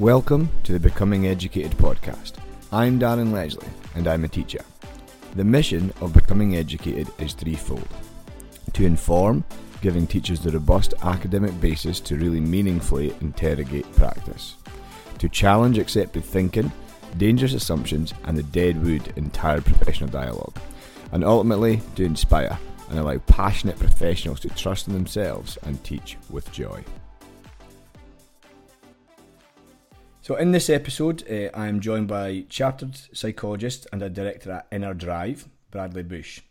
Welcome to the Becoming Educated podcast. I'm Darren Leslie and I'm a teacher. The mission of Becoming Educated is threefold to inform, giving teachers the robust academic basis to really meaningfully interrogate practice, to challenge accepted thinking, dangerous assumptions, and the dead wood in tired professional dialogue, and ultimately to inspire and allow passionate professionals to trust in themselves and teach with joy. So, in this episode, uh, I am joined by chartered psychologist and a director at Inner Drive, Bradley Bush.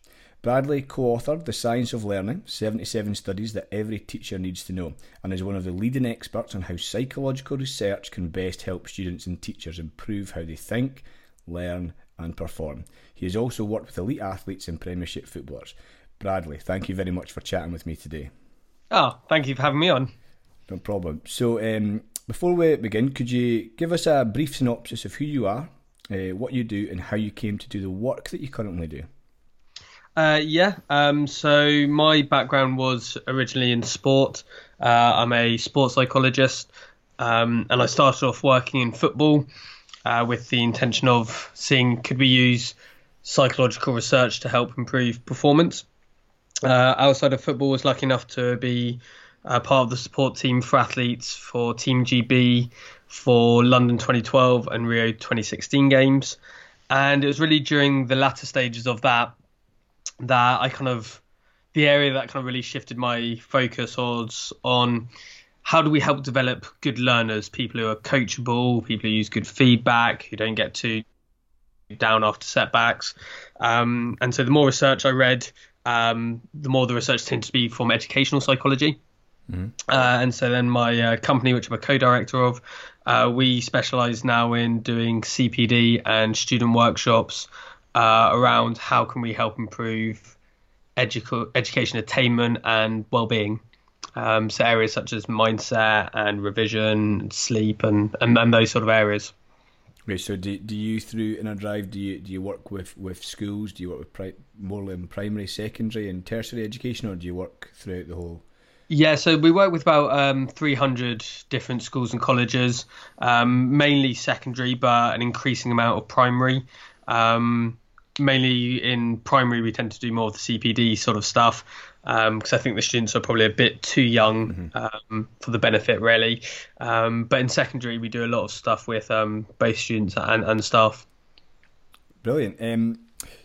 Bradley co authored The Science of Learning 77 Studies That Every Teacher Needs to Know, and is one of the leading experts on how psychological research can best help students and teachers improve how they think, learn, and perform. He has also worked with elite athletes and Premiership footballers. Bradley, thank you very much for chatting with me today. Oh, thank you for having me on. No problem. So, um, before we begin, could you give us a brief synopsis of who you are, uh, what you do, and how you came to do the work that you currently do? Uh, yeah, um, so my background was originally in sport. Uh, I'm a sports psychologist, um, and I started off working in football uh, with the intention of seeing could we use psychological research to help improve performance. Uh, outside of football, I was lucky enough to be uh, part of the support team for athletes for Team GB for London 2012 and Rio 2016 games. And it was really during the latter stages of that that I kind of, the area that kind of really shifted my focus was on how do we help develop good learners, people who are coachable, people who use good feedback, who don't get too down after setbacks. Um, and so the more research I read, um, the more the research tended to be from educational psychology. Mm-hmm. Uh, and so then my uh, company, which I'm a co-director of, uh, we specialise now in doing CPD and student workshops uh, around how can we help improve edu- education attainment and well-being. Um, so areas such as mindset and revision, sleep, and, and, and those sort of areas. Right. So do, do you through Inner Drive do you do you work with, with schools? Do you work with pri- more in primary, secondary, and tertiary education, or do you work throughout the whole yeah, so we work with about um, 300 different schools and colleges, um, mainly secondary, but an increasing amount of primary. Um, mainly in primary, we tend to do more of the CPD sort of stuff because um, I think the students are probably a bit too young mm-hmm. Um, for the benefit, really. Um, but in secondary, we do a lot of stuff with both students and, and staff. Brilliant.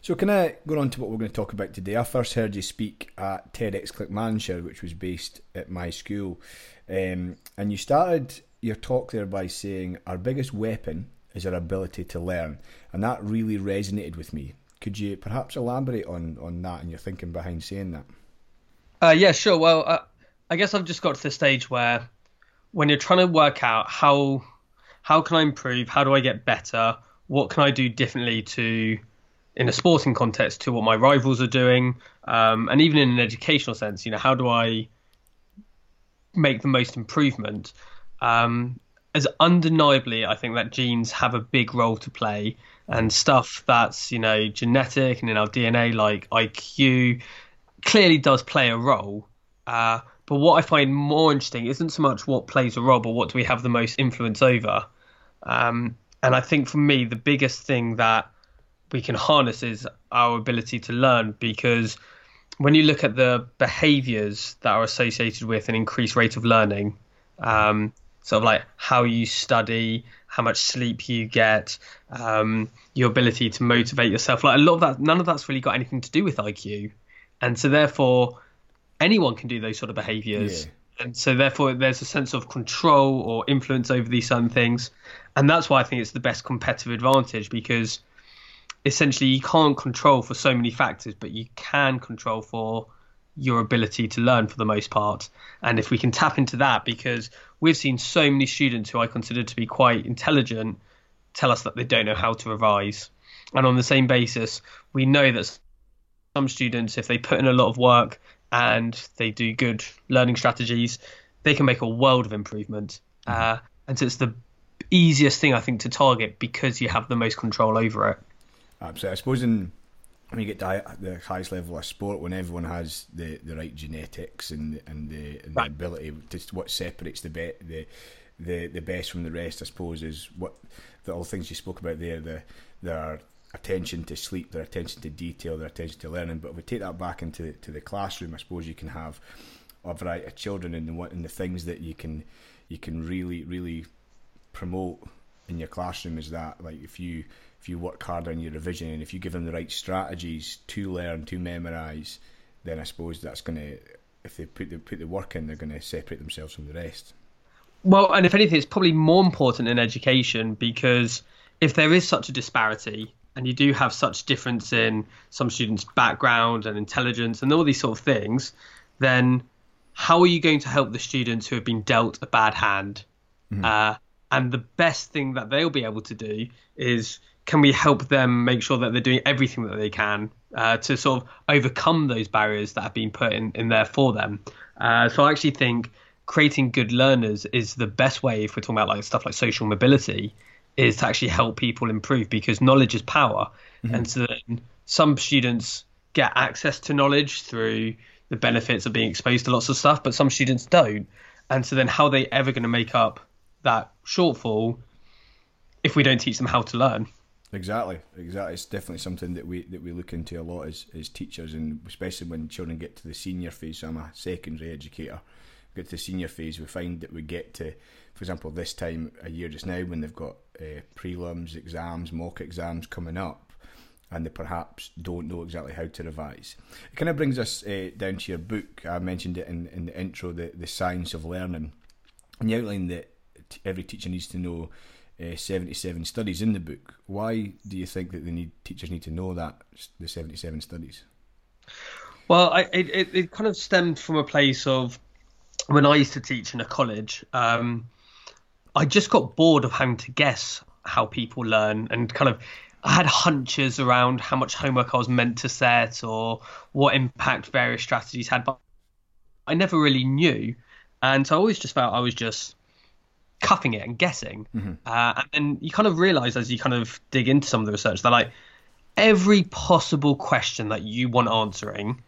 So, can I go on to what we're going to talk about today? I first heard you speak at TEDx Clackmannanshire, which was based at my school, um, and you started your talk there by saying our biggest weapon is our ability to learn, and that really resonated with me. Could you perhaps elaborate on on that and your thinking behind saying that? Uh, yeah, sure. Well, uh, I guess I've just got to the stage where when you're trying to work out how how can I improve, how do I get better, what can I do differently to in a sporting context to what my rivals are doing, um, and even in an educational sense, you know, how do I make the most improvement? Um, as undeniably, I think that genes have a big role to play, and stuff that's you know genetic and in our DNA, like IQ, clearly does play a role. Uh, but what I find more interesting isn't so much what plays a role, but what do we have the most influence over. Um, and I think for me, the biggest thing that we can harness is our ability to learn because when you look at the behaviors that are associated with an increased rate of learning, um, sort of like how you study, how much sleep you get, um, your ability to motivate yourself, like a lot of that, none of that's really got anything to do with IQ. And so therefore, anyone can do those sort of behaviors. Yeah. And so therefore, there's a sense of control or influence over these certain things. And that's why I think it's the best competitive advantage because – essentially you can't control for so many factors, but you can control for your ability to learn for the most part. And if we can tap into that, because we've seen so many students who I consider to be quite intelligent tell us that they don't know how to revise. And on the same basis, we know that some students, if they put in a lot of work and they do good learning strategies, they can make a world of improvement. Mm-hmm. Uh, and so it's the easiest thing I think to target because you have the most control over it. Absolutely. I suppose in when you get to the highest level of sport, when everyone has the, the right genetics and and the, and right. the ability, to what separates the bet the the the best from the rest. I suppose is what the all things you spoke about there. The their attention to sleep, their attention to detail, their attention to learning. But if we take that back into to the classroom, I suppose you can have a variety of children and the and the things that you can you can really really promote in your classroom is that like if you if you work hard on your revision and if you give them the right strategies to learn to memorize then I suppose that's going to if they put the put the work in they're going to separate themselves from the rest well and if anything it's probably more important in education because if there is such a disparity and you do have such difference in some students background and intelligence and all these sort of things then how are you going to help the students who have been dealt a bad hand mm-hmm. uh, and the best thing that they'll be able to do is can we help them make sure that they're doing everything that they can uh, to sort of overcome those barriers that have been put in, in there for them. Uh, so I actually think creating good learners is the best way if we're talking about like stuff like social mobility is to actually help people improve because knowledge is power. Mm-hmm. And so then some students get access to knowledge through the benefits of being exposed to lots of stuff, but some students don't. And so then how are they ever going to make up that shortfall if we don't teach them how to learn. Exactly, exactly. It's definitely something that we that we look into a lot as, as teachers, and especially when children get to the senior phase. So I'm a secondary educator. Get to the senior phase, we find that we get to, for example, this time a year just now when they've got uh, prelims, exams, mock exams coming up, and they perhaps don't know exactly how to revise. It kind of brings us uh, down to your book. I mentioned it in, in the intro, the the science of learning, and you outline that every teacher needs to know uh, 77 studies in the book. Why do you think that they need teachers need to know that the 77 studies? Well, I, it, it kind of stemmed from a place of when I used to teach in a college. Um, I just got bored of having to guess how people learn and kind of I had hunches around how much homework I was meant to set or what impact various strategies had, but I never really knew. And so I always just felt I was just cuffing it and guessing. Mm-hmm. Uh, and then you kind of realize as you kind of dig into some of the research that like every possible question that you want answering,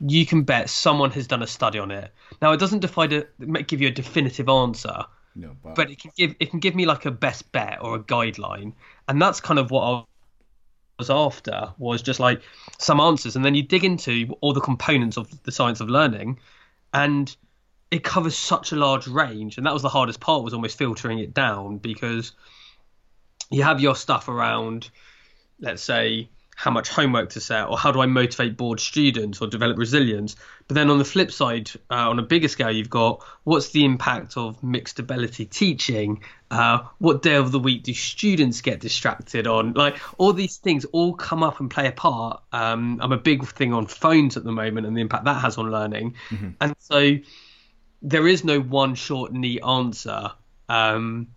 you can bet someone has done a study on it. Now it doesn't define a, give you a definitive answer. No, but... but it can give it can give me like a best bet or a guideline, and that's kind of what I was after was just like some answers, and then you dig into all the components of the science of learning, and it covers such a large range, and that was the hardest part was almost filtering it down because you have your stuff around, let's say, how much homework to set, or how do I motivate bored students or develop resilience. But then on the flip side, uh, on a bigger scale, you've got what's the impact of mixed ability teaching? Uh, what day of the week do students get distracted on? Like all these things all come up and play a part. Um, I'm a big thing on phones at the moment and the impact that has on learning, mm-hmm. and so there is no one short, neat answer. Um,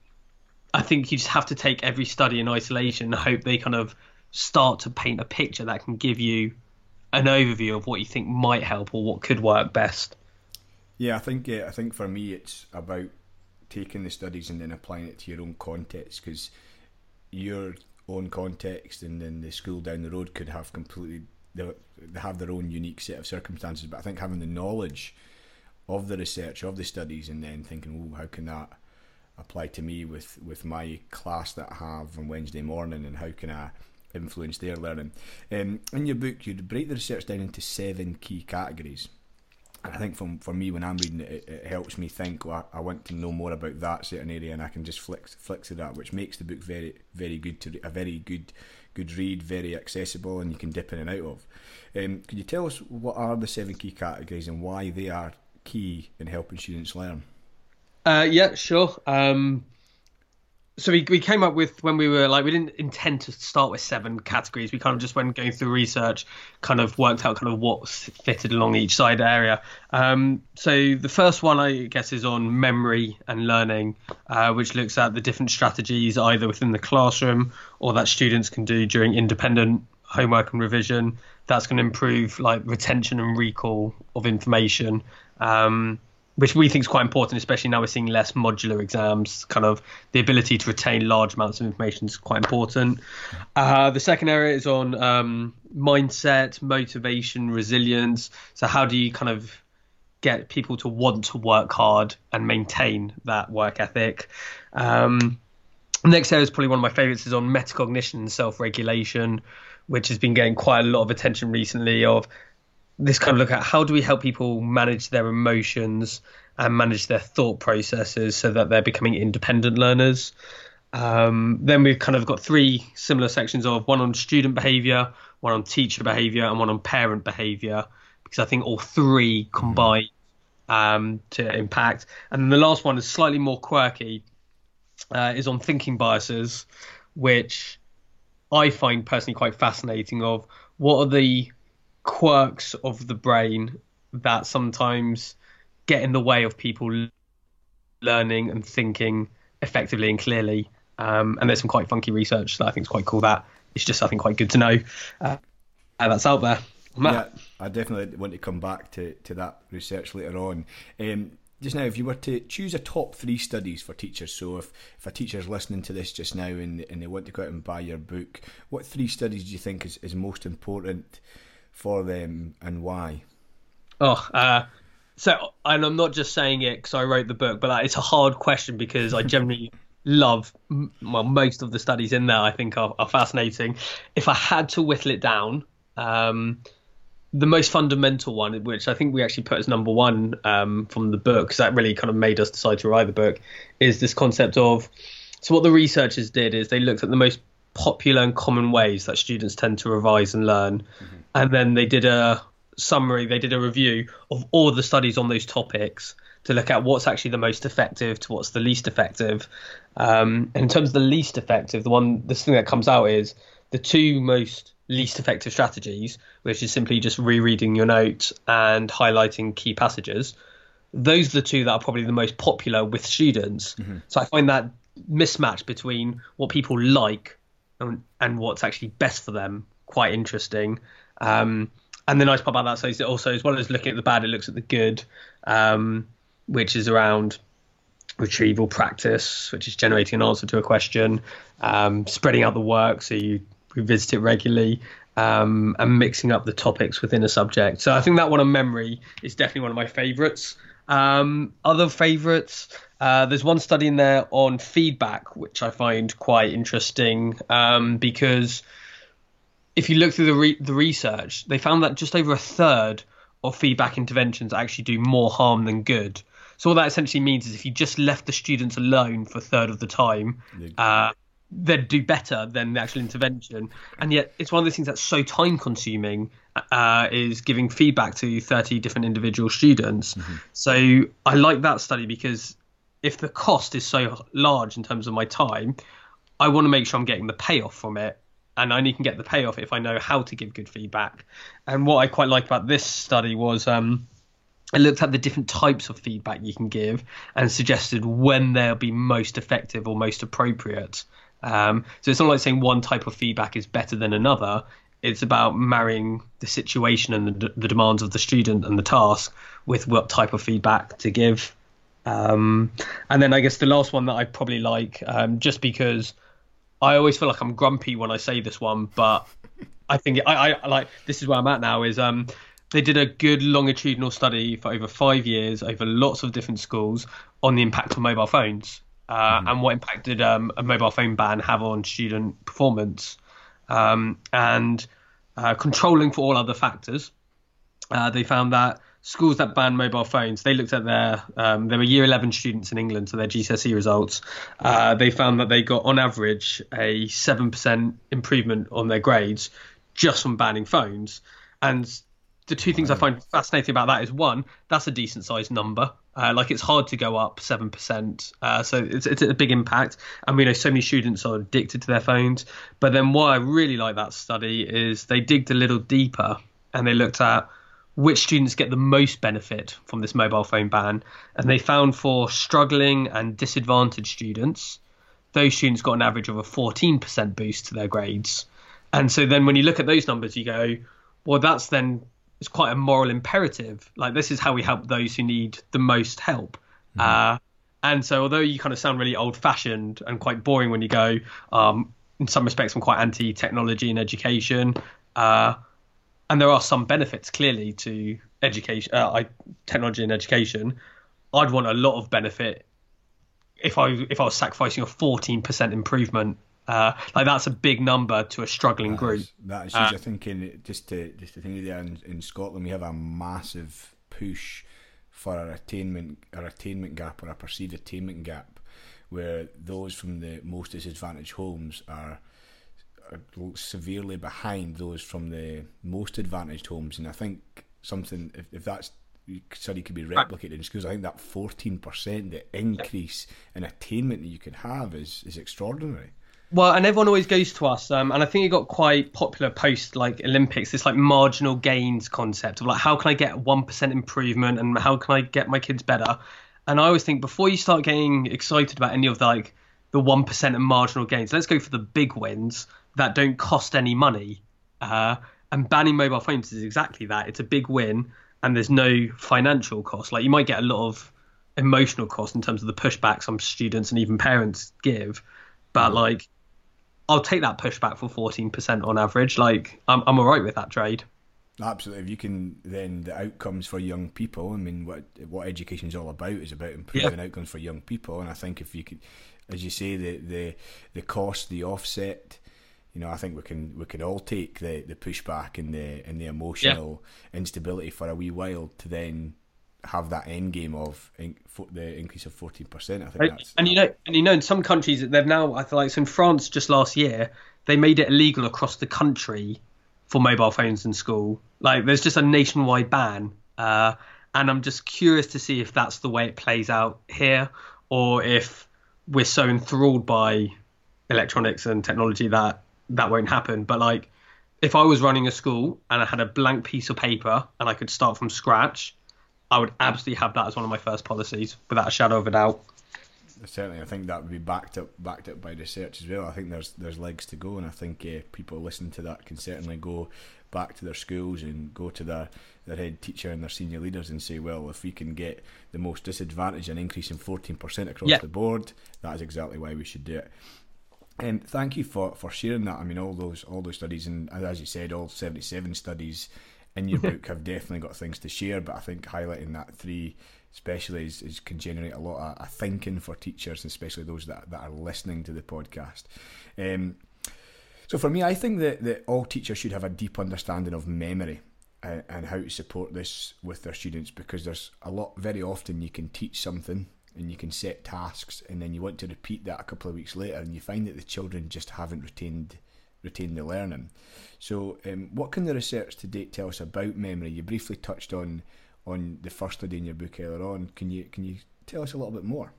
I think you just have to take every study in isolation and hope they kind of start to paint a picture that can give you an overview of what you think might help or what could work best. Yeah, I think uh, I think for me it's about taking the studies and then applying it to your own context because your own context and then the school down the road could have completely they have their own unique set of circumstances. But I think having the knowledge of the research of the studies and then thinking, oh, how can that apply to me with with my class that I have on Wednesday morning and how can I influence their learning? Um, in your book, you'd break the research down into seven key categories. And I think from for me when I'm reading it, it, it helps me think. Well, I, I, want to know more about that certain area, and I can just flick flick to that, which makes the book very very good to a very good good read, very accessible, and you can dip in and out of. Um, can you tell us what are the seven key categories and why they are key in helping students learn? Uh, yeah, sure. Um, so we, we came up with when we were like we didn't intend to start with seven categories. We kind of just went going through research, kind of worked out kind of what fitted along each side area. Um, so the first one I guess is on memory and learning, uh, which looks at the different strategies either within the classroom or that students can do during independent homework and revision. That's going to improve like retention and recall of information um, which we think is quite important, especially now we're seeing less modular exams. Kind of the ability to retain large amounts of information is quite important. Uh, the second area is on um, mindset, motivation, resilience. So how do you kind of get people to want to work hard and maintain that work ethic. Um, next area is probably one of my favorites is on metacognition and self-regulation, which has been getting quite a lot of attention recently. Of this kind of look at how do we help people manage their emotions and manage their thought processes so that they're becoming independent learners. Um, then we've kind of got three similar sections of one on student behavior, one on teacher behavior, and one on parent behavior, because I think all three combine um, to impact. And then the last one is slightly more quirky, uh, is on thinking biases, which I find personally quite fascinating. Of what are the quirks of the brain that sometimes get in the way of people learning and thinking effectively and clearly. Um, and there's some quite funky research that I think is quite cool. That it's just think quite good to know. Uh, that's out there. Matt. Yeah, I definitely want to come back to, to that research later on. Um, just now, if you were to choose a top three studies for teachers, so if, if a teacher's listening to this just now and, and they want to go out and buy your book, what three studies do you think is, is most important for them and why? Oh, uh, so and I'm not just saying it because I wrote the book, but it's a hard question because I generally love well most of the studies in there. I think are, are fascinating. If I had to whittle it down, um, the most fundamental one, which I think we actually put as number one um, from the book, because that really kind of made us decide to write the book, is this concept of. So what the researchers did is they looked at the most popular and common ways that students tend to revise and learn, mm-hmm. and then they did a summary, they did a review of all the studies on those topics to look at what's actually the most effective to what's the least effective. Um, in terms of the least effective, the one the thing that comes out is the two most least effective strategies, which is simply just rereading your notes and highlighting key passages. Those are the two that are probably the most popular with students. Mm-hmm. So I find that mismatch between what people like and, and what's actually best for them quite interesting. Um, and the nice part about that is it also as well as looking at the bad, it looks at the good, um, which is around retrieval practice, which is generating an answer to a question, um, spreading out the work so you revisit it regularly, um, and mixing up the topics within a subject. So I think that one on memory is definitely one of my favourites. Um, other favourites, uh, there's one study in there on feedback, which I find quite interesting um, because if you look through the re- the research, they found that just over a third of feedback interventions actually do more harm than good. So what that essentially means is if you just left the students alone for a third of the time, uh, they'd do better than the actual intervention. And yet it's one of those things that's so time consuming uh, is giving feedback to 30 different individual students. Mm-hmm. So I like that study because if the cost is so large in terms of my time, I want to make sure I'm getting the payoff from it and I only can get the payoff if I know how to give good feedback. And what I quite liked about this study was um, it looked at the different types of feedback you can give and suggested when they'll be most effective or most appropriate. Um, so it's not like saying one type of feedback is better than another. It's about marrying the situation and the, the demands of the student and the task with what type of feedback to give. Um, and then I guess the last one that I probably like, um, just because I always feel like I'm grumpy when I say this one, but I think I, I like this is where I'm at now. Is um they did a good longitudinal study for over five years over lots of different schools on the impact of mobile phones uh, mm. and what impact did um, a mobile phone ban have on student performance um, and uh, controlling for all other factors. Uh, they found that schools that ban mobile phones, they looked at their, um, there were year 11 students in England, so their GCSE results. Uh, they found that they got, on average, a 7% improvement on their grades just from banning phones. And the two things I find fascinating about that is one, that's a decent sized number. Uh, like it's hard to go up seven percent, uh, so it's it's a big impact. And we know so many students are addicted to their phones. But then why I really like that study is they digged a little deeper and they looked at which students get the most benefit from this mobile phone ban. And they found for struggling and disadvantaged students, those students got an average of a 14% boost to their grades. And so then when you look at those numbers, you go, well, that's then it's quite a moral imperative. Like this is how we help those who need the most help. Mm. Uh, and so although you kind of sound really old fashioned and quite boring when you go, um, in some respects, I'm quite anti technology and education. Uh, and there are some benefits clearly to education, uh, I, technology and education, I'd want a lot of benefit if I if I was sacrificing a 14% improvement. Uh, like that's a big number to a struggling that group. Is, that is. Uh, I think in just to just to think there in, in Scotland we have a massive push for our attainment our attainment gap or a perceived attainment gap, where those from the most disadvantaged homes are, are severely behind those from the most advantaged homes, and I think something if, if that's study could be replicated in schools. I think that fourteen percent, the increase in attainment that you can have is is extraordinary. Well, and everyone always goes to us, um, and I think it got quite popular post like Olympics. This like marginal gains concept of like how can I get one percent improvement and how can I get my kids better. And I always think before you start getting excited about any of the like the one percent and marginal gains, let's go for the big wins that don't cost any money. Uh, and banning mobile phones is exactly that. It's a big win, and there's no financial cost. Like you might get a lot of emotional cost in terms of the pushback some students and even parents give, but mm. like I'll take that pushback for 14% on average. Like, I'm, I'm all right with that trade. Absolutely. If you can, then the outcomes for young people. I mean, what what education is all about is about improving yeah. outcomes for young people. And I think if you could, as you say, the the the cost, the offset, you know, I think we can we can all take the the pushback and the and the emotional yeah. instability for a wee while to then have that end game of in, the increase of 14%. I think that's and you know and you know in some countries they've now I feel like so in France just last year they made it illegal across the country for mobile phones in school. Like there's just a nationwide ban, uh, and I'm just curious to see if that's the way it plays out here, or if we're so enthralled by electronics and technology that that won't happen. But like if I was running a school and I had a blank piece of paper and I could start from scratch I would absolutely have that as one of my first policies, without a shadow of a doubt. Certainly, I think that would be backed up backed up by research as well. I think there's there's legs to go, and I think uh, people listening to that can certainly go back to their schools and go to their, their head teacher and their senior leaders and say, well, if we can get the most disadvantaged an increase in 14% across yeah. the board, that is exactly why we should do it. And thank you for, for sharing that. I mean, all those all those studies, and as you said, all 77 studies in your book have definitely got things to share, but I think highlighting that three especially is, is can generate a lot of, of thinking for teachers, especially those that, that are listening to the podcast. Um, so for me, I think that, that all teachers should have a deep understanding of memory and, and how to support this with their students because there's a lot, very often you can teach something and you can set tasks and then you want to repeat that a couple of weeks later and you find that the children just haven't retained retain the learning. So, um, what can the research to date tell us about memory? You briefly touched on on the first study in your book earlier on. Can you can you tell us a little bit more?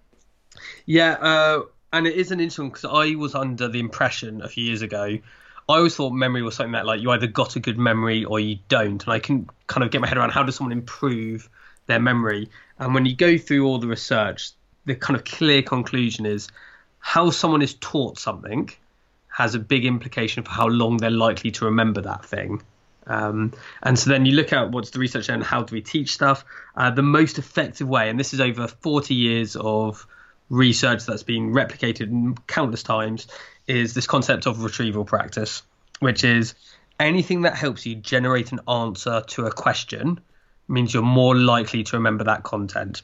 Yeah, uh, and it is an interesting because I was under the impression a few years ago. I always thought memory was something that like you either got a good memory or you don't, and I can kind of get my head around how does someone improve their memory. And when you go through all the research, the kind of clear conclusion is how someone is taught something has a big implication for how long they're likely to remember that thing. Um, and so then you look at what's the research and how do we teach stuff. Uh, the most effective way, and this is over 40 years of research that's been replicated countless times, is this concept of retrieval practice, which is anything that helps you generate an answer to a question means you're more likely to remember that content.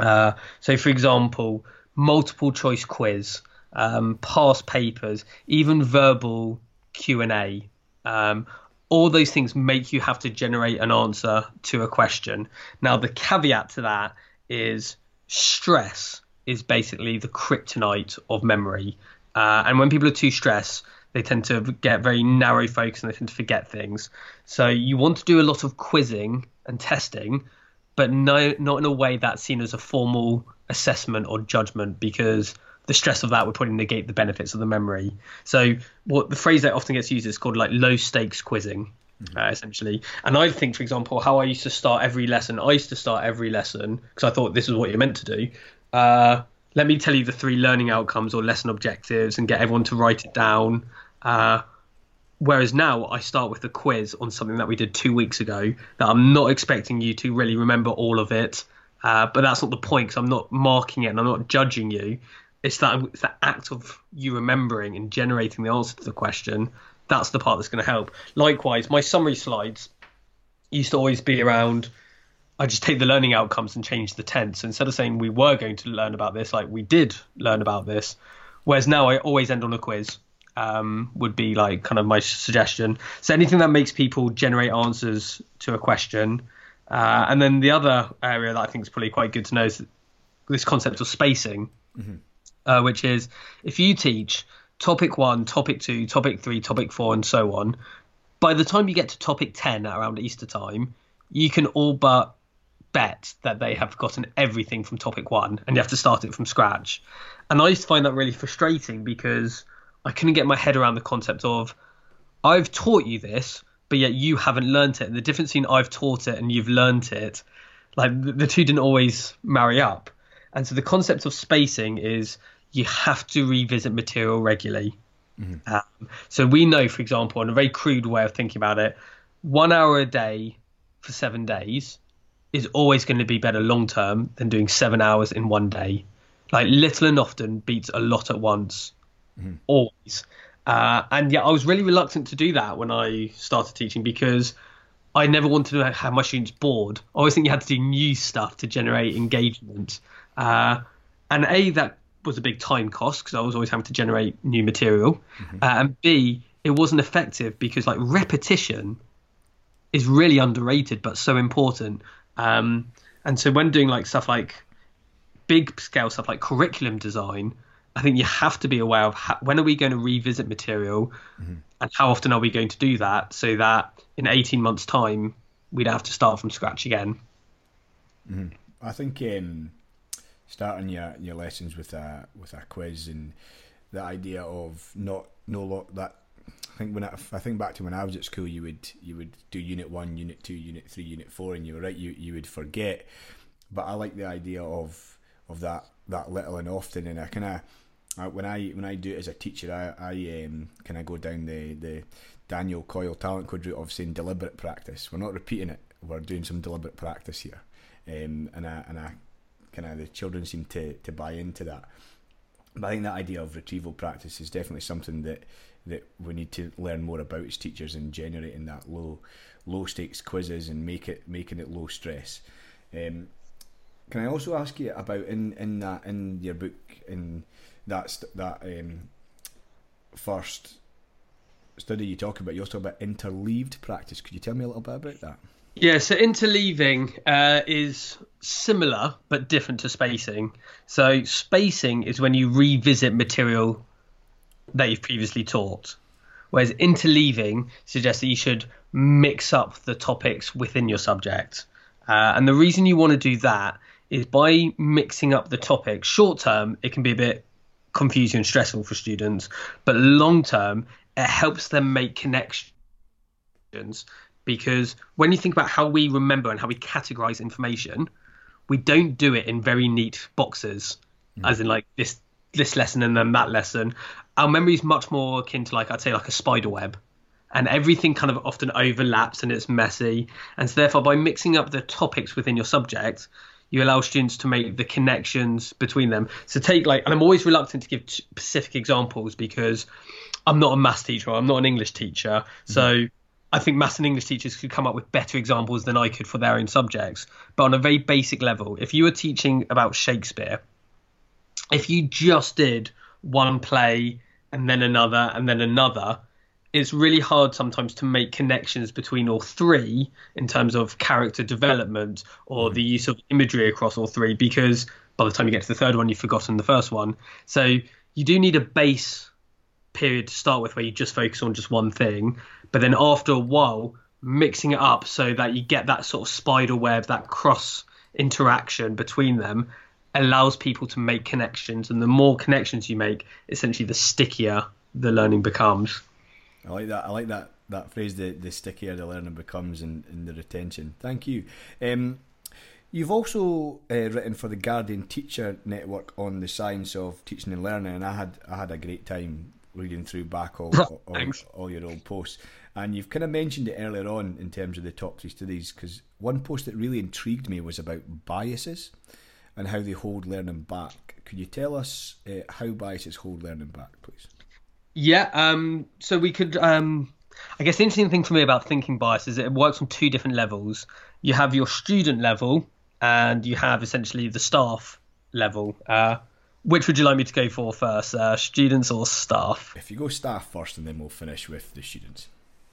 Uh, so, for example, multiple choice quiz um, past papers, even verbal Q and A. Um, all those things make you have to generate an answer to a question. Now, the caveat to that is stress is basically the kryptonite of memory. Uh, and when people are too stressed, they tend to get very narrow focus and they tend to forget things. So you want to do a lot of quizzing and testing, but no, not in a way that's seen as a formal assessment or judgment because the stress of that would probably negate the benefits of the memory. So what the phrase that often gets used is called like low stakes quizzing. Mm-hmm. Uh, essentially, and I think, for example, how I used to start every lesson. I used to start every lesson because I thought this is what you're meant to do. Uh, let me tell you the three learning outcomes or lesson objectives and get everyone to write it down. Uh, whereas now I start with a quiz on something that we did two weeks ago that I'm not expecting you to really remember all of it. Uh, but that's not the point because I'm not marking it and I'm not judging you it's that it's that act of you remembering and generating the answer to the question. That's the part that's going to help. Likewise, my summary slides. used to always be around. I just take the learning outcomes and change the tense. Instead of saying we were going to learn about this, like we did learn about this. Whereas now I always end on a quiz. Um, would be like kind of my suggestion. So anything that makes people generate answers to a question. Uh, and then the other area that I think is probably quite good to know is this concept of spacing, mm-hmm. uh, which is if you teach topic one, topic two, topic three, topic four, and so on, by the time you get to topic 10 around Easter time, you can all but bet that they have gotten everything from topic one and you have to start it from scratch. And I used to find that really frustrating because I couldn't get my head around the concept of I've taught you this, but yet you haven't learnt it. And the difference between I've taught it and you've learnt it, like the two didn't always marry up. And so the concept of spacing is you have to revisit material regularly. Mm-hmm. Um, so we know, for example, in a very crude way of thinking about it, one hour a day for seven days is always going to be better long term than doing seven hours in one day. Like little and often beats a lot at once, mm-hmm. always. Uh, and yeah, I was really reluctant to do that when I started teaching because I never wanted to have my students bored. I always think you had to do new stuff to generate engagement. Uh, and A, that was a big time cost because I was always having to generate new material. Mm-hmm. Uh, and B, it wasn't effective because like repetition is really underrated but so important. Um, and so when doing like stuff like big scale stuff like curriculum design, I think you have to be aware of how, when are we going to revisit material mm-hmm. and how often are we going to do that so that in 18 months time we'd have to start from scratch again. Mm-hmm. I think um, starting your, your lessons with a with a quiz and the idea of not no lot that I think when I, I think back to when I was at school, you would you would do unit one, unit two, unit three, unit four, and you were right. You you would forget, but I like the idea of of that that little and often, and I kind of when I when I do it as a teacher, I I um, kind of go down the the Daniel Coyle talent code route of saying deliberate practice. We're not repeating it. We're doing some deliberate practice here, um, and I and I kind of the children seem to, to buy into that. But I think that idea of retrieval practice is definitely something that that we need to learn more about as teachers and generating that low low stakes quizzes and make it making it low stress. Um, can I also ask you about in, in that in your book in that that um, first study you talk about? You also talk about interleaved practice. Could you tell me a little bit about that? Yeah, so interleaving uh, is similar but different to spacing. So spacing is when you revisit material that you've previously taught, whereas interleaving suggests that you should mix up the topics within your subject. Uh, and the reason you want to do that is by mixing up the topics. Short term, it can be a bit confusing and stressful for students, but long term, it helps them make connections because when you think about how we remember and how we categorize information, we don't do it in very neat boxes, mm. as in like this this lesson and then that lesson. Our memory is much more akin to like I'd say like a spider web, and everything kind of often overlaps and it's messy. And so therefore, by mixing up the topics within your subject, you allow students to make the connections between them. So take like, and I'm always reluctant to give specific examples because I'm not a math teacher, I'm not an English teacher, mm-hmm. so I think maths and English teachers could come up with better examples than I could for their own subjects. But on a very basic level, if you were teaching about Shakespeare, if you just did one play and then another and then another, it's really hard sometimes to make connections between all three in terms of character development or mm-hmm. the use of imagery across all three because by the time you get to the third one, you've forgotten the first one. So you do need a base period to start with where you just focus on just one thing but then after a while mixing it up so that you get that sort of spider web that cross interaction between them allows people to make connections. And the more connections you make essentially the stickier the learning becomes i like that i like that that phrase the, the stickier the learning becomes and, and the retention thank you um, You've also uh, written for the Guardian Teacher Network on the science of teaching and learning, and I had I had a great time reading through back all, all, all, your old posts. And you've kind of mentioned it earlier on in terms of the top three studies, because one post that really intrigued me was about biases and how they hold learning back. Could you tell us uh, how biases hold learning back, please? Yeah, um, so we could um, I guess the interesting thing for me about thinking bias is it works on two different levels. You have your student level, and you have essentially the staff level. Uh, which would you like me to go for first, uh, students or staff? If you go staff first, and then we'll finish with the students.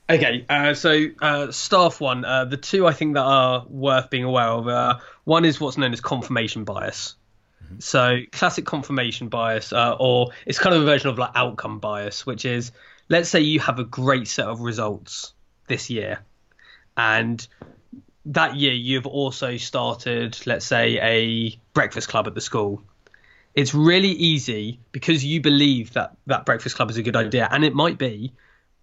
Okay, uh, so uh, staff one, uh, the two I think that are worth being aware of. Uh, one is what's known as confirmation bias. Mm-hmm. So classic confirmation bias, uh, or it's kind of a version of like outcome bias, which is let's say you have a great set of results this year, and that year you've also started, let's say, a breakfast club at the school. It's really easy because you believe that that breakfast club is a good idea, and it might be,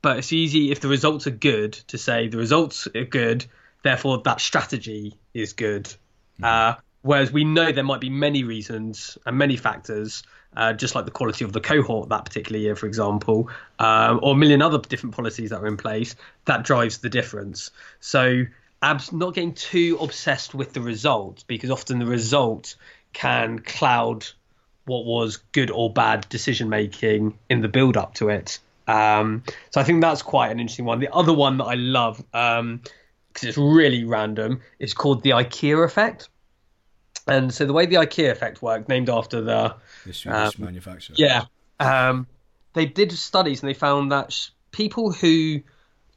but it's easy if the results are good to say the results are good, therefore that strategy is good. Mm-hmm. Uh, whereas we know there might be many reasons and many factors, uh, just like the quality of the cohort that particular year, for example, um, or a million other different policies that are in place, that drives the difference. So abs- not getting too obsessed with the result because often the result can cloud what was good or bad decision making in the build up to it. Um, so I think that's quite an interesting one. The other one that I love because um, it's really random is called the IKEA effect. And so the way the IKEA effect worked, named after the, the Swedish um, manufacturer, yeah, um, they did studies and they found that sh- people who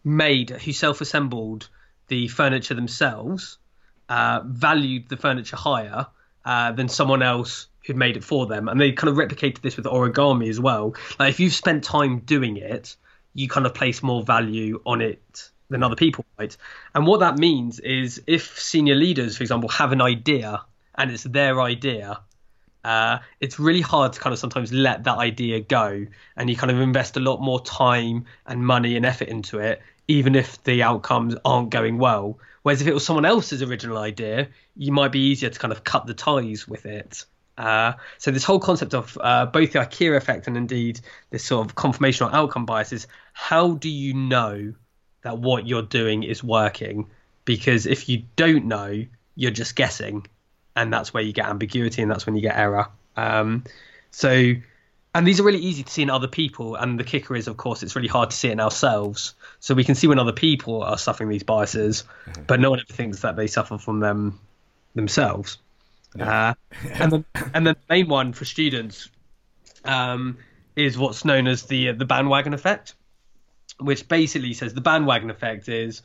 made, who self-assembled the furniture themselves uh, valued the furniture higher uh, than someone else who'd made it for them. And they kind of replicated this with origami as well. Like if you've spent time doing it, you kind of place more value on it than other people might. And what that means is if senior leaders, for example, have an idea and it's their idea, uh, it's really hard to kind of sometimes let that idea go and you kind of invest a lot more time and money and effort into it even if the outcomes aren't going well. Whereas if it was someone else's original idea, you might be easier to kind of cut the ties with it. Uh, so this whole concept of uh, both the IKEA effect and indeed this sort of confirmation or outcome bias is how do you know that what you're doing is working? Because if you don't know, you're just guessing, and that's where you get ambiguity and that's when you get error. Um, so and these are really easy to see in other people and the kicker is of course it's really hard to see it in ourselves so we can see when other people are suffering these biases mm-hmm. but no one ever thinks that they suffer from them themselves uh, and then and then the main one for students um, is what's known as the the bandwagon effect which basically says the bandwagon effect is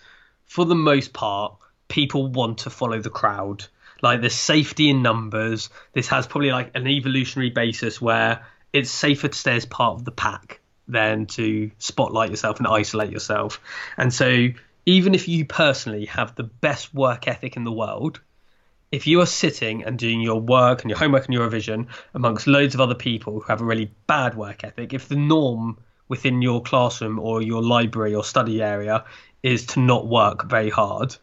for the most part people want to follow the crowd like there's safety in numbers this has probably like an evolutionary basis where it's safer to stay as part of the pack than to spotlight yourself and isolate yourself. And so, even if you personally have the best work ethic in the world, if you are sitting and doing your work and your homework and your revision amongst loads of other people who have a really bad work ethic, if the norm within your classroom or your library or study area is to not work very hard,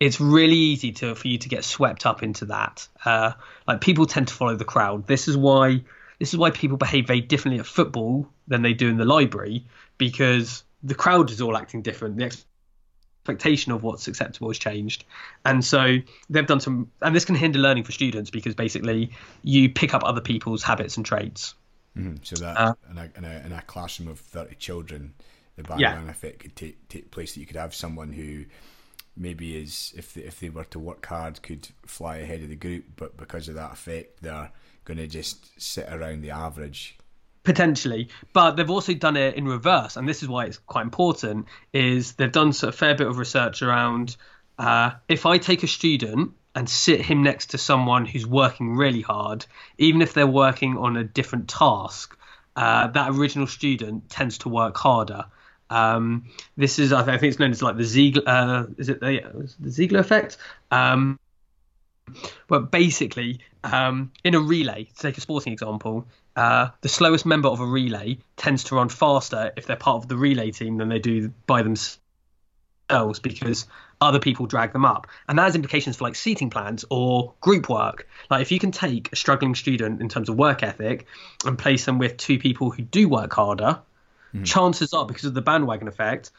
it's really easy to for you to get swept up into that. Uh, like people tend to follow the crowd. This is why this is why people behave very differently at football than they do in the library because the crowd is all acting different. The expectation of what's acceptable has changed, and so they've done some. And this can hinder learning for students because basically you pick up other people's habits and traits. Mm-hmm. So that uh, in, a, in, a, in, a, classroom of thirty children, the bandwagon yeah. effect could take take place. That you could have someone who maybe is if they, if they were to work hard could fly ahead of the group, but because of that effect, they're going to just sit around the average. Potentially. But they've also done it in reverse and this is why it's quite important is they've done a fair bit of research around uh, if i take a student and sit him next to someone who's working really hard even if they're working on a different task uh, that original student tends to work harder um, this is I think it's known as like the Ziegler uh, is it the, the Ziegler effect um, but basically, um, in a relay, to take a sporting example, uh, the slowest member of a relay tends to run faster if they're part of the relay team than they do by themselves because other people drag them up. And that has implications for like seating plans or group work. Like if you can take a struggling student in terms of work ethic and place them with two people who do work harder, mm. chances are because of the bandwagon effect,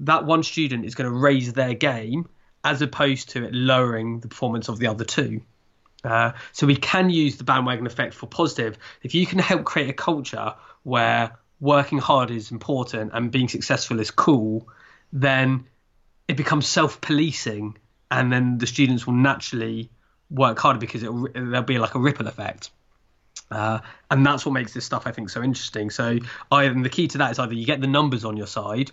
that one student is going to raise their game as opposed to it lowering the performance of the other two. Uh, so we can use the bandwagon effect for positive. If you can help create a culture where working hard is important and being successful is cool, then it becomes self-policing, and then the students will naturally work harder because it, there'll be like a ripple effect. Uh, and that's what makes this stuff I think so interesting. So, either the key to that is either you get the numbers on your side,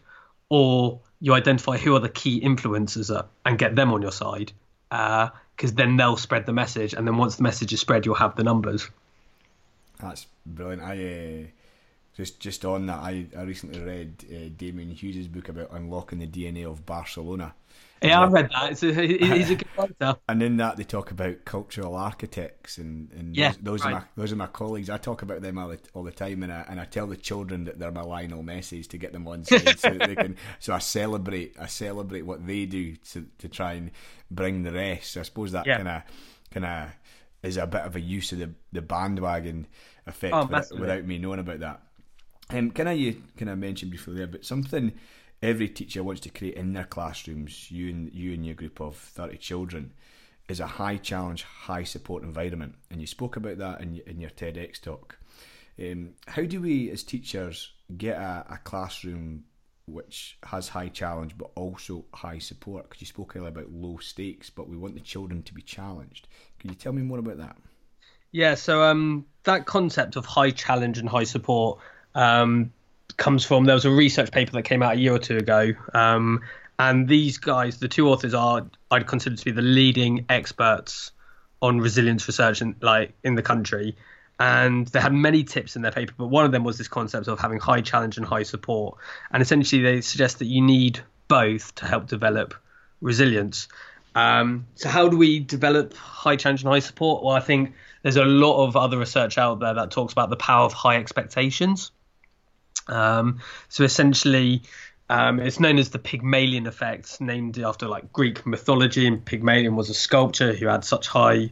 or you identify who are the key influencers and get them on your side, because uh, then they'll spread the message, and then once the message is spread, you'll have the numbers. That's brilliant. I uh, just just on that, I, I recently read uh, Damian Hughes' book about unlocking the DNA of Barcelona. Yeah, I've read that. It's a, he's a good writer. and in that, they talk about cultural architects, and, and yeah, those, those right. are my those are my colleagues. I talk about them all the, all the time, and I and I tell the children that they're my Lionel Messi's to get them on side, so they can. So I celebrate I celebrate what they do to to try and bring the rest. So I suppose that kind of kind of is a bit of a use of the the bandwagon effect oh, without, without, me knowing about that. Um, can I you can I mention briefly there, but something every teacher wants to create in their classrooms, you and you and your group of thirty children, is a high challenge, high support environment, and you spoke about that in in your TEDx talk. Um, how do we, as teachers, get a, a, classroom which has high challenge but also high support? Because you spoke earlier about low stakes, but we want the children to be challenged. Can you tell me more about that? Yeah, so um, that concept of high challenge and high support um, comes from there was a research paper that came out a year or two ago, um, and these guys, the two authors, are I'd consider to be the leading experts on resilience research in like in the country. And they had many tips in their paper, but one of them was this concept of having high challenge and high support. And essentially, they suggest that you need both to help develop resilience. Um, so, how do we develop high challenge and high support? Well, I think there's a lot of other research out there that talks about the power of high expectations. Um, so essentially, um, it's known as the Pygmalion effect, named after like Greek mythology. And Pygmalion was a sculptor who had such high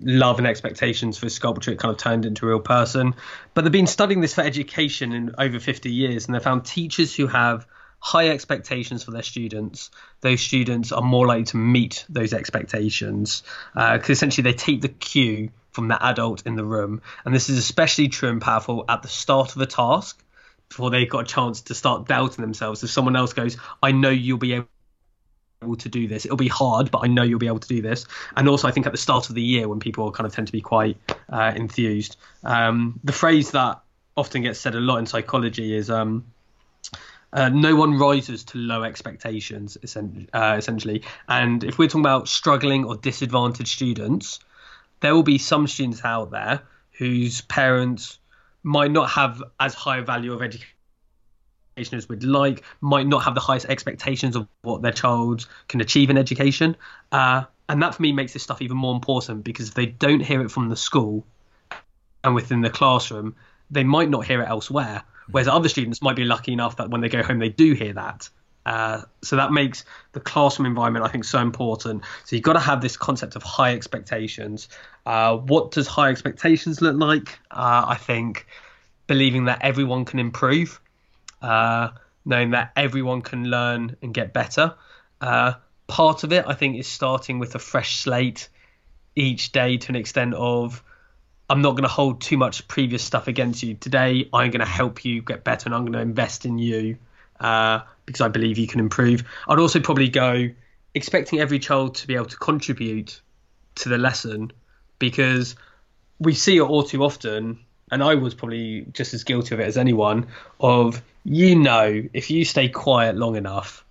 love and expectations for sculpture, it kind of turned into a real person. But they've been studying this for education in over 50 years, and they found teachers who have high expectations for their students, those students are more likely to meet those expectations because uh, essentially they take the cue from the adult in the room. And this is especially true and powerful at the start of a task before they've got a chance to start doubting themselves. If someone else goes, I know you'll be able to do this. It'll be hard, but I know you'll be able to do this. And also, I think at the start of the year when people kind of tend to be quite uh, enthused, um, the phrase that often gets said a lot in psychology is um, uh, no one rises to low expectations, uh, essentially. And if we're talking about struggling or disadvantaged students, there will be some students out there whose parents might not have as high a value of education as we'd like, might not have the highest expectations of what their child can achieve in education. Uh, and that for me makes this stuff even more important because if they don't hear it from the school and within the classroom, they might not hear it elsewhere. Whereas other students might be lucky enough that when they go home, they do hear that. Uh, so that makes the classroom environment, I think, so important. So you've got to have this concept of high expectations. Uh, what does high expectations look like? Uh, I think believing that everyone can improve, uh, knowing that everyone can learn and get better. Uh, part of it, I think, is starting with a fresh slate each day to an extent of I'm not going to hold too much previous stuff against you. Today, I'm going to help you get better and I'm going to invest in you uh, because I believe you can improve. I'd also probably go expecting every child to be able to contribute to the lesson because we see it all too often. And I was probably just as guilty of it as anyone. Of you know, if you stay quiet long enough,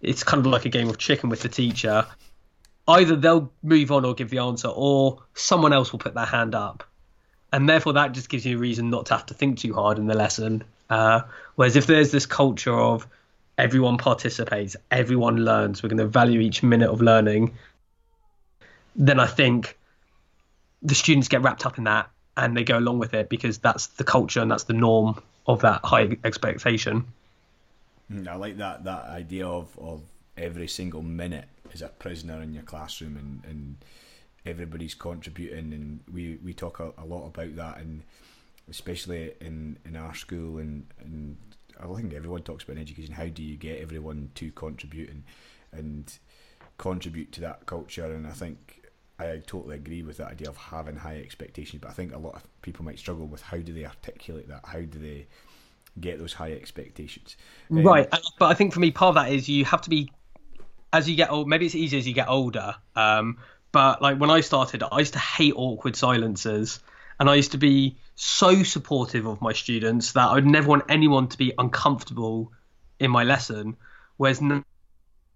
it's kind of like a game of chicken with the teacher. Either they'll move on or give the answer, or someone else will put their hand up and therefore that just gives you a reason not to have to think too hard in the lesson. Uh, whereas if there's this culture of everyone participates, everyone learns, we're going to value each minute of learning, then I think the students get wrapped up in that and they go along with it because that's the culture and that's the norm of that high expectation. Mm, I like that that idea of, of every single minute is a prisoner in your classroom and, and everybody's contributing, and we, we talk a, a lot about that, and especially in, in our school, and, and I think everyone talks about education. How do you get everyone to contribute and and contribute to that culture? And I think I totally agree with that idea of having high expectations. But I think a lot of people might struggle with how do they articulate that? How do they get those high expectations. Um, right, but I think for me, part of that is you have to be as you get old. Maybe it's easier as you get older. Um, but like when I started, I used to hate awkward silences, and I used to be so supportive of my students that I would never want anyone to be uncomfortable in my lesson. Whereas now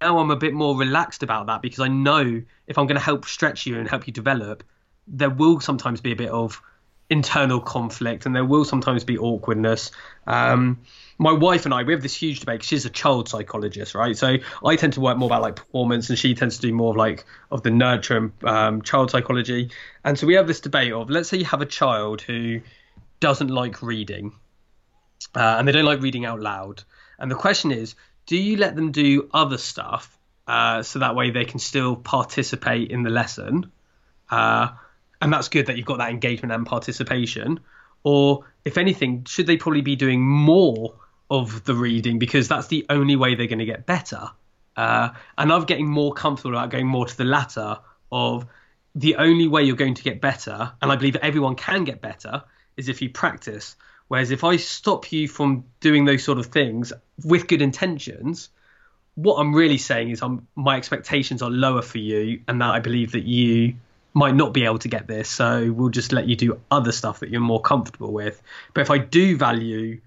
I'm a bit more relaxed about that because I know if I'm going to help stretch you and help you develop, there will sometimes be a bit of internal conflict and there will sometimes be awkwardness. Um, my wife and I, we have this huge debate. She's a child psychologist, right? So I tend to work more about like performance, and she tends to do more of like of the nurture and um, child psychology. And so we have this debate of let's say you have a child who doesn't like reading, uh, and they don't like reading out loud. And the question is, do you let them do other stuff uh, so that way they can still participate in the lesson? Uh, and that's good that you've got that engagement and participation. Or if anything, should they probably be doing more of the reading because that's the only way they're going to get better. Uh, and I'm getting more comfortable about going more to the latter of the only way you're going to get better, and I believe everyone can get better, is if you practice. Whereas if I stop you from doing those sort of things with good intentions, what I'm really saying is I'm, my expectations are lower for you, and that I believe that you might not be able to get this. So we'll just let you do other stuff that you're more comfortable with. But if I do value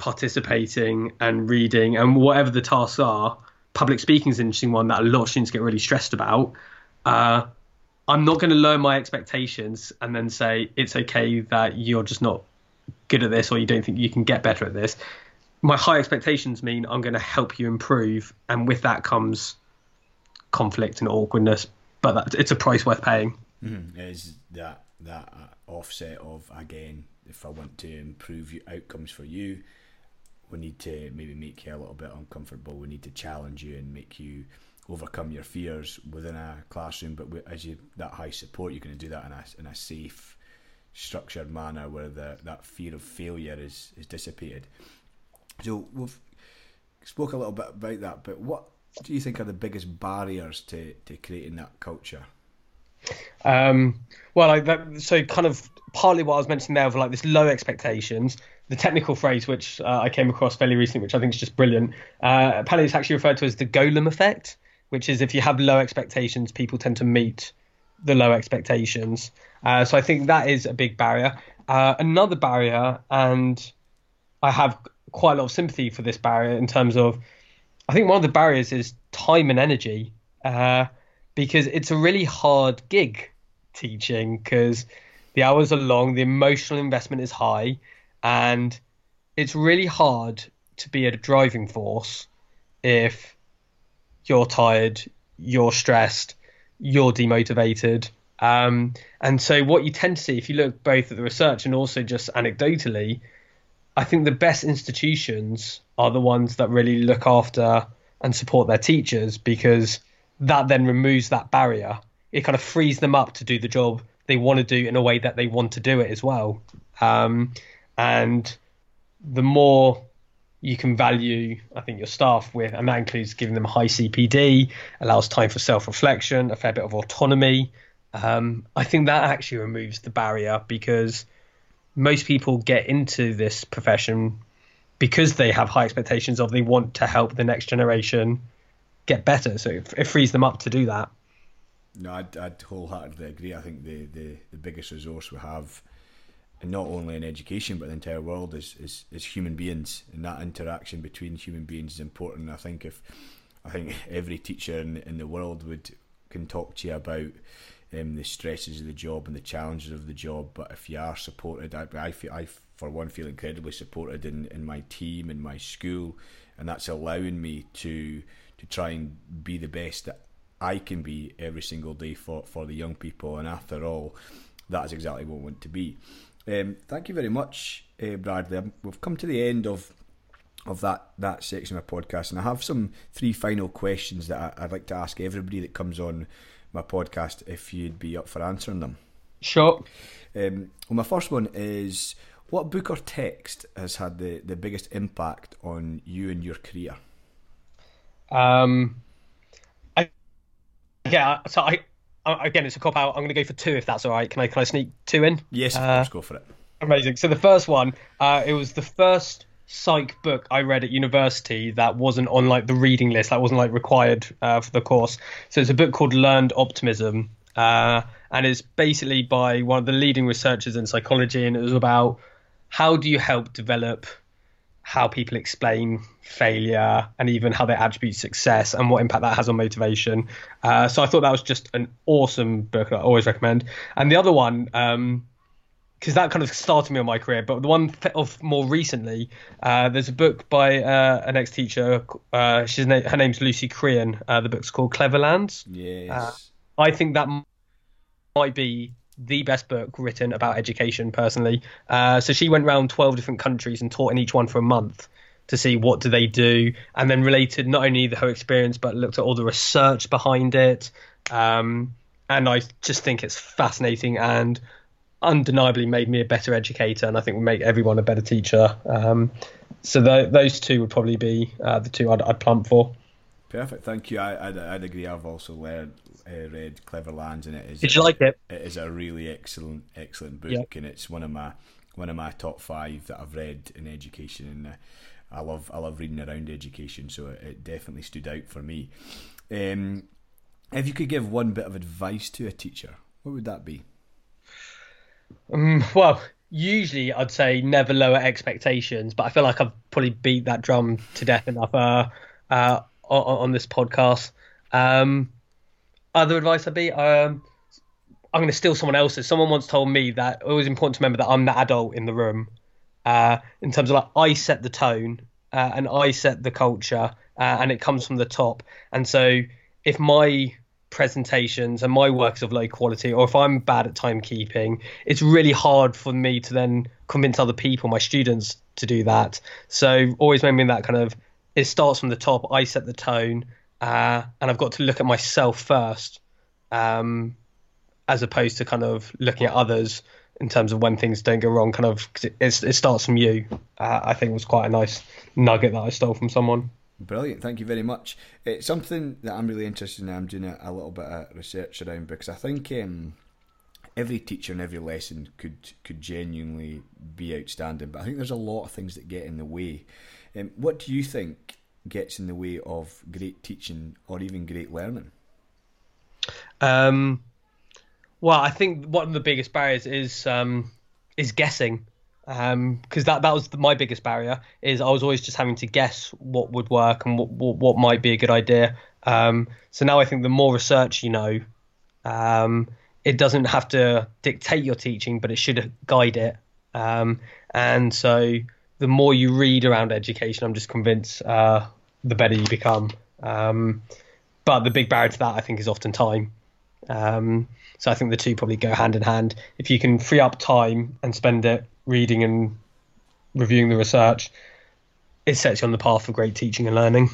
participating and reading and whatever the tasks are. Public speaking is an interesting one that a lot of students get really stressed about. Uh, I'm not going to lower my expectations and then say it's okay that you're just not good at this or you don't think you can get better at this. My high expectations mean I'm going to help you improve, and with that comes conflict and awkwardness. But that, it's a price worth paying. Mm-hmm. Is that that offset of again, if I want to improve your outcomes for you, we need to maybe make you a little bit uncomfortable. We need to challenge you and make you overcome your fears within a classroom. But as you that high support, you're going to do that in a in a safe, structured manner where the that fear of failure is is dissipated. So we've spoke a little bit about that, but what do you think are the biggest barriers to to creating that culture? Um, well, like that, so kind of partly what I was mentioning there of like this low expectations, the technical phrase which uh, I came across fairly recently, which I think is just brilliant. Uh, apparently, it's actually referred to as the golem effect, which is if you have low expectations, people tend to meet the low expectations. Uh, so I think that is a big barrier. Uh, another barrier, and I have quite a lot of sympathy for this barrier in terms of, I think one of the barriers is time and energy, uh, because it's a really hard gig teaching because the hours are long, the emotional investment is high and it's really hard to be a driving force if you're tired, you're stressed, you're demotivated. Um, and so, what you tend to see, if you look both at the research and also just anecdotally, I think the best institutions are the ones that really look after and support their teachers because that then removes that barrier. It kind of frees them up to do the job they want to do in a way that they want to do it as well. Um, and the more you can value, I think, your staff with, and that includes giving them high CPD, allows time for self reflection, a fair bit of autonomy. Um, I think that actually removes the barrier because most people get into this profession because they have high expectations of they want to help the next generation get better. So it, it frees them up to do that. No, I'd, I'd wholeheartedly agree. I think the, the, the biggest resource we have and not only in education but the entire world is, is, is human beings and that interaction between human beings is important. I think if I think every teacher in, in the world would can talk to you about um, the stresses of the job and the challenges of the job. But if you are supported, I, I feel I for one feel incredibly supported in, in my team in my school, and that's allowing me to to try and be the best that I can be every single day for for the young people. And after all, that is exactly what I want to be. Um, thank you very much, uh, Bradley. We've come to the end of of that that section of my podcast, and I have some three final questions that I, would like to ask everybody that comes on my podcast. If you'd be up for answering them, sure. Um, well, my first one is: What book or text has had the the biggest impact on you and your career? Um, I, yeah. So I again, it's a cop out. I'm going to go for two if that's all right. Can I can I sneak two in? Yes, of uh, course, go for it. Amazing. So the first one, uh, it was the first psych book I read at university that wasn't on like the reading list, that wasn't like required uh, for the course. So it's a book called Learned Optimism, uh, and it's basically by one of the leading researchers in psychology, and it was about how do you help develop how people explain failure and even how they attribute success and what impact that has on motivation. Uh, so I thought that was just an awesome book I always recommend. And the other one, um, because that kind of started me on my career. But the one of more recently, uh, there's a book by uh, an ex-teacher. Uh, she's na- her name's Lucy Crehan. Uh, the book's called Cleverlands. Yes. Uh, I think that might be the best book written about education, personally. Uh, so she went around 12 different countries and taught in each one for a month to see what do they do, and then related not only the her experience but looked at all the research behind it. Um, and I just think it's fascinating and undeniably made me a better educator, and I think will make everyone a better teacher. Um, so th- those two would probably be uh, the two I'd, I'd plump for. Perfect, thank you. I, I'd, I'd agree. I've also learned, uh, read Cleverlands, and it is. Did you like it? It is a really excellent, excellent book, Yep. and it's one of my one of my top five that I've read in education, and uh, I love I love reading around education, so it, it definitely stood out for me. Um, if you could give one bit of advice to a teacher, what would that be? Um, well, usually I'd say never lower expectations, but I feel like I've probably beat that drum to death enough uh, uh, on, on this podcast. Um, other advice I'd be, um, I'm going to steal someone else's. Someone once told me that it was important to remember that I'm the adult in the room. Uh, in terms of like, I set the tone uh, and I set the culture, uh, and it comes from the top. And so, if my presentations and my work is of low quality, or if I'm bad at timekeeping, it's really hard for me to then convince other people, my students, to do that. So always remembering that kind of it starts from the top. I set the tone, uh, and I've got to look at myself first, um, as opposed to kind of looking at others in terms of when things don't go wrong. Kind of it, it starts from you. Uh, I think was quite a nice nugget that I stole from someone. Brilliant, thank you very much. It's something that I'm really interested in. I'm doing a, a little bit of research around because I think um, every teacher and every lesson could could genuinely be outstanding, but I think there's a lot of things that get in the way. Um, what do you think gets in the way of great teaching or even great learning? Um, well, I think one of the biggest barriers is um, is guessing, because that that was the, my biggest barrier. Is I was always just having to guess what would work and what what, what might be a good idea. Um, so now I think the more research you know, um, it doesn't have to dictate your teaching, but it should guide it. Um, and so the more you read around education, I'm just convinced uh, the better you become. Um, but the big barrier to that, I think, is often time. Um, so I think the two probably go hand in hand. If you can free up time and spend it reading and reviewing the research, it sets you on the path for great teaching and learning.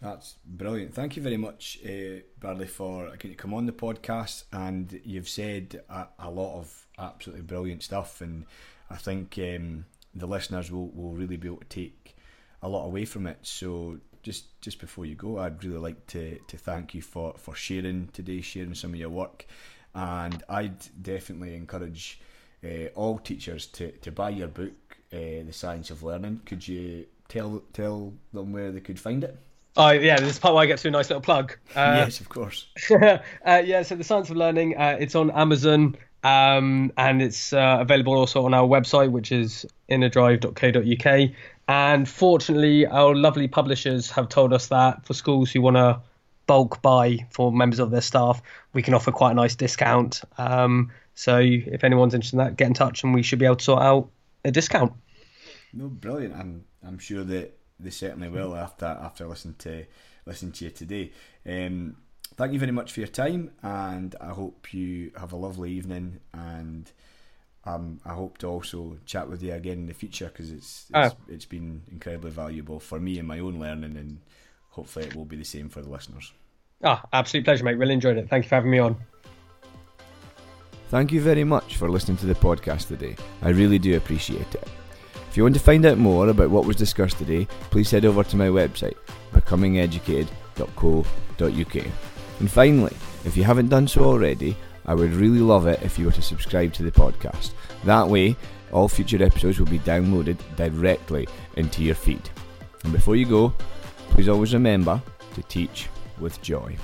That's brilliant. Thank you very much, uh, Bradley, for agreeing to come on the podcast. And you've said a, a lot of absolutely brilliant stuff. And I think um, the listeners will, will really be able to take a lot away from it. So just just before you go, I'd really like to, to thank you for, for sharing today, sharing some of your work. And I'd definitely encourage uh, all teachers to, to buy your book, uh, The Science of Learning. Could you tell tell them where they could find it? Oh yeah, this is part where I get to a nice little plug. Uh, yes, of course. uh, yeah, so the Science of Learning, uh, it's on Amazon um, and it's uh, available also on our website, which is innerdrive.co.uk. And fortunately, our lovely publishers have told us that for schools who want to bulk buy for members of their staff, we can offer quite a nice discount. Um, so if anyone's interested in that, get in touch and we should be able to sort out a discount. No, brilliant. I'm I'm sure that they certainly will after after listening to listening to you today. Um, thank you very much for your time, and I hope you have a lovely evening. And um, I hope to also chat with you again in the future because it's it's, it's been incredibly valuable for me in my own learning, and hopefully it will be the same for the listeners. Ah, absolute pleasure, mate. Really enjoyed it. Thank you for having me on. Thank you very much for listening to the podcast today. I really do appreciate it. If you want to find out more about what was discussed today, please head over to my website, becomingeducated.co.uk. And finally, if you haven't done so already, I would really love it if you were to subscribe to the podcast. That way, all future episodes will be downloaded directly into your feed. And before you go, please always remember to teach with joy.